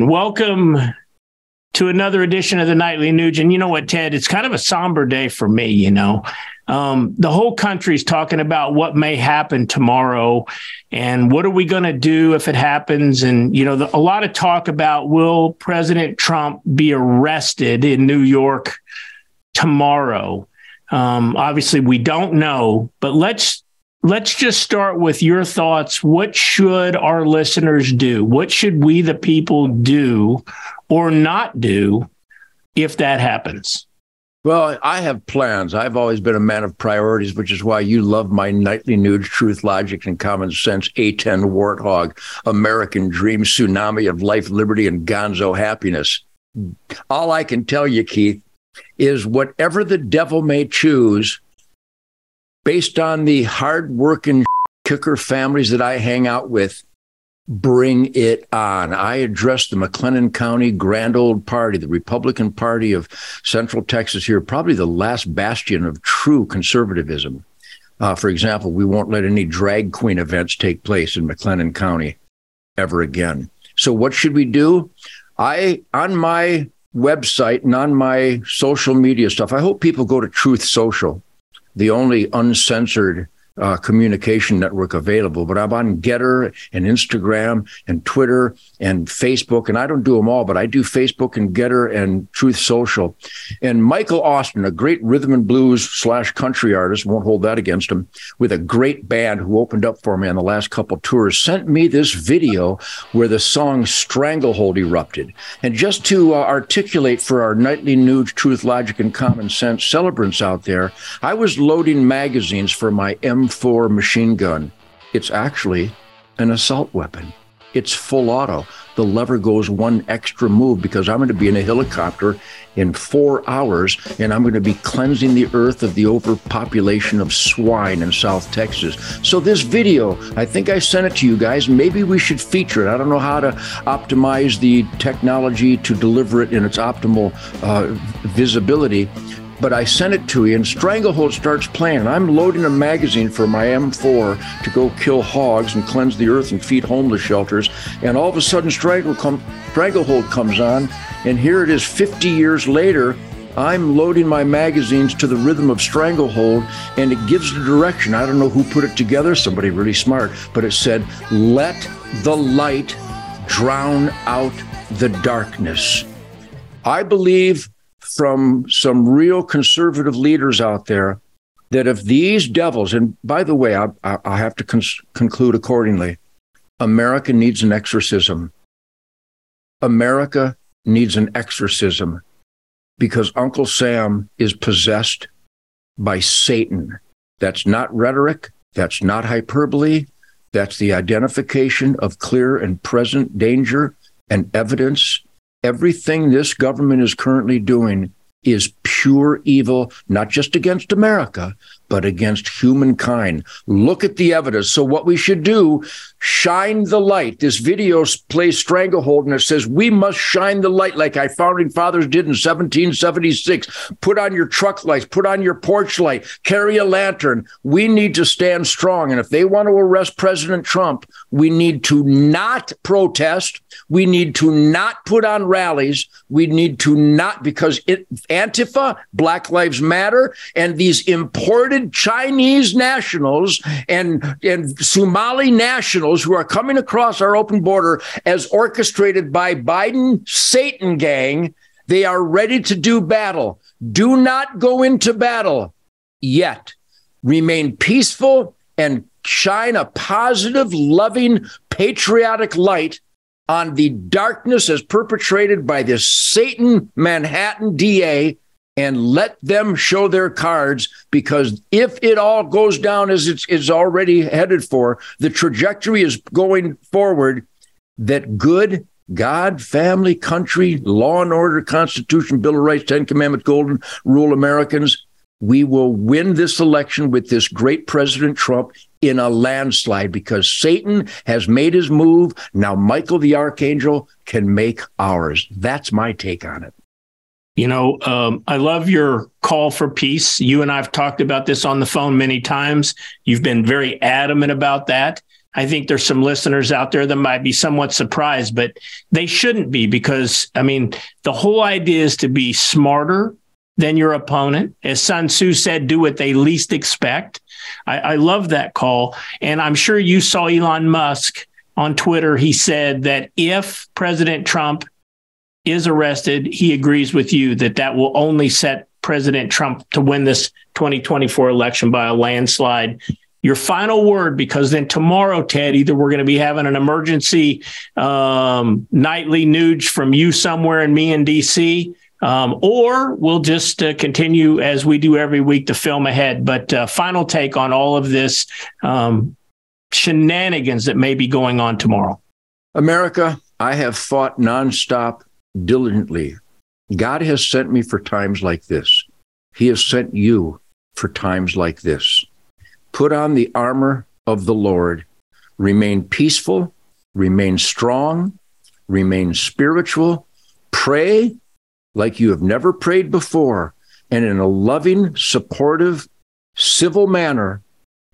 Welcome to another edition of the Nightly Nuge. You know what, Ted? It's kind of a somber day for me, you know. Um, the whole country's talking about what may happen tomorrow and what are we going to do if it happens. And, you know, the, a lot of talk about will President Trump be arrested in New York tomorrow? Um, obviously, we don't know, but let's let's just start with your thoughts. What should our listeners do? What should we, the people, do or not do if that happens? Well, I have plans. I've always been a man of priorities, which is why you love my nightly Nuge, truth, logic, and common sense A10 warthog, American dream, tsunami of life, liberty, and gonzo happiness. All I can tell you, Keith, is whatever the devil may choose, based on the hardworking kicker families that I hang out with, bring it on. I addressed the McLennan County Grand Old Party, the Republican Party of Central Texas here, probably the last bastion of true conservatism. Uh, for example, we won't let any drag queen events take place in McLennan County ever again. So, what should we do? I, on my website and on my social media stuff, I hope people go to Truth Social the only uncensored uh, communication network available, but I'm on Gettr and Instagram and Twitter and Facebook, and I don't do them all, but I do Facebook and Gettr and Truth Social. And Michael Austin, a great rhythm and blues slash country artist, won't hold that against him, with a great band who opened up for me on the last couple tours, sent me this video where the song Stranglehold erupted. And just to uh, articulate for our nightly Nuge, truth, logic, and common sense celebrants out there, I was loading magazines for my M M4 machine gun. It's actually an assault weapon. It's full auto. The lever goes one extra move because I'm going to be in a helicopter in four hours and I'm going to be cleansing the earth of the overpopulation of swine in South Texas. So, this video, I think I sent it to you guys. Maybe we should feature it. I don't know how to optimize the technology to deliver it in its optimal uh, visibility but I sent it to you, and Stranglehold starts playing. I'm loading a magazine for my M4 to go kill hogs and cleanse the earth and feed homeless shelters. And all of a sudden, Stranglehold comes on, and here it is 50 years later. I'm loading my magazines to the rhythm of Stranglehold, and it gives the direction. I don't know who put it together, somebody really smart, but it said, Let the light drown out the darkness. I believe from some real conservative leaders out there that if these devils, and by the way, I, I have to con- conclude accordingly, America needs an exorcism. America needs an exorcism because Uncle Sam is possessed by Satan. That's not rhetoric. That's not hyperbole. That's the identification of clear and present danger and evidence everything this government is currently doing is pure evil, not just against America, but against humankind. Look at the evidence. So, what we should do, shine the light. This video plays Stranglehold and it says, We must shine the light like our founding fathers did in 1776. Put on your truck lights, put on your porch light, carry a lantern. We need to stand strong. And if they want to arrest President Trump, we need to not protest. We need to not put on rallies. We need to not, because it, Antifa, Black Lives Matter, and these imported Chinese nationals and, and Somali nationals who are coming across our open border as orchestrated by Biden Satan gang. They are ready to do battle. Do not go into battle yet. Remain peaceful and shine a positive, loving, patriotic light on the darkness as perpetrated by this Satan Manhattan DA and let them show their cards because if it all goes down as it's, it's already headed for, the trajectory is going forward that good God, family, country, law and order, Constitution, Bill of Rights, Ten Commandments, Golden Rule Americans, we will win this election with this great President Trump in a landslide because Satan has made his move. Now, Michael the Archangel can make ours. That's my take on it. You know, um, I love your call for peace. You and I've talked about this on the phone many times. You've been very adamant about that. I think there's some listeners out there that might be somewhat surprised, but they shouldn't be because, I mean, the whole idea is to be smarter than your opponent. As Sun Tzu said, do what they least expect. I, I love that call. And I'm sure you saw Elon Musk on Twitter. He said that if President Trump is arrested, he agrees with you that that will only set President Trump to win this 2024 election by a landslide. Your final word, because then tomorrow, Ted, either we're going to be having an emergency um, nightly nuge from you somewhere and me in DC, um, or we'll just uh, continue as we do every week to film ahead. But uh, final take on all of this um, shenanigans that may be going on tomorrow. America, I have fought nonstop diligently. God has sent me for times like this. He has sent you for times like this. Put on the armor of the Lord, remain peaceful, remain strong, remain spiritual, pray like you have never prayed before, and in a loving, supportive, civil manner,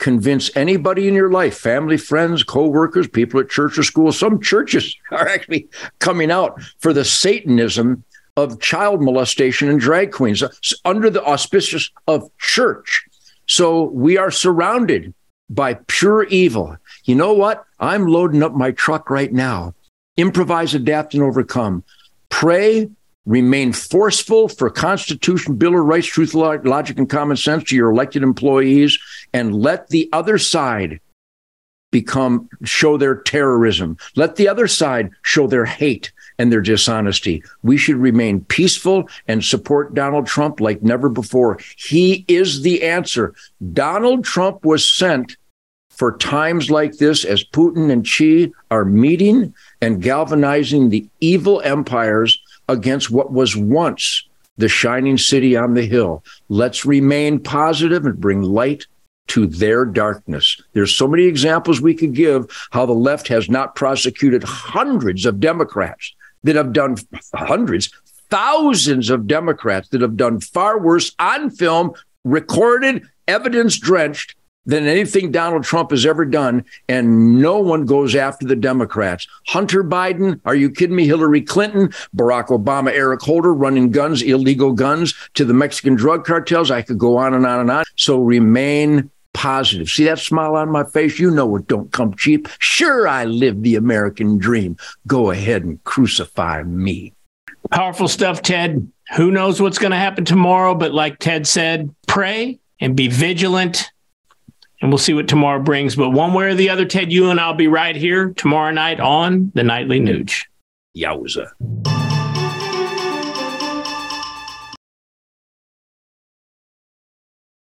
convince anybody in your life, family, friends, co-workers, people at church or school. Some churches are actually coming out for the Satanism of child molestation and drag queens uh, under the auspices of church. So we are surrounded by pure evil. You know what? I'm loading up my truck right now. Improvise, adapt, and overcome. Pray remain forceful for Constitution, Bill of Rights, truth, logic, and common sense to your elected employees, and let the other side become show their terrorism. Let the other side show their hate and their dishonesty. We should remain peaceful and support Donald Trump like never before. He is the answer. Donald Trump was sent for times like this as Putin and Xi are meeting and galvanizing the evil empires against what was once the shining city on the hill. Let's remain positive and bring light to their darkness. There's so many examples we could give how the left has not prosecuted hundreds of Democrats that have done hundreds, thousands of Democrats that have done far worse on film, recorded, evidence drenched than anything Donald Trump has ever done, and no one goes after the Democrats. Hunter Biden, are you kidding me? Hillary Clinton, Barack Obama, Eric Holder running guns, illegal guns to the Mexican drug cartels. I could go on and on and on. So remain positive. See that smile on my face? You know it don't come cheap. Sure, I live the American dream. Go ahead and crucify me. Powerful stuff, Ted. Who knows what's going to happen tomorrow? But like Ted said, pray and be vigilant and we'll see what tomorrow brings. But one way or the other, Ted, you and I'll be right here tomorrow night on the Nightly Nuge. Yowza.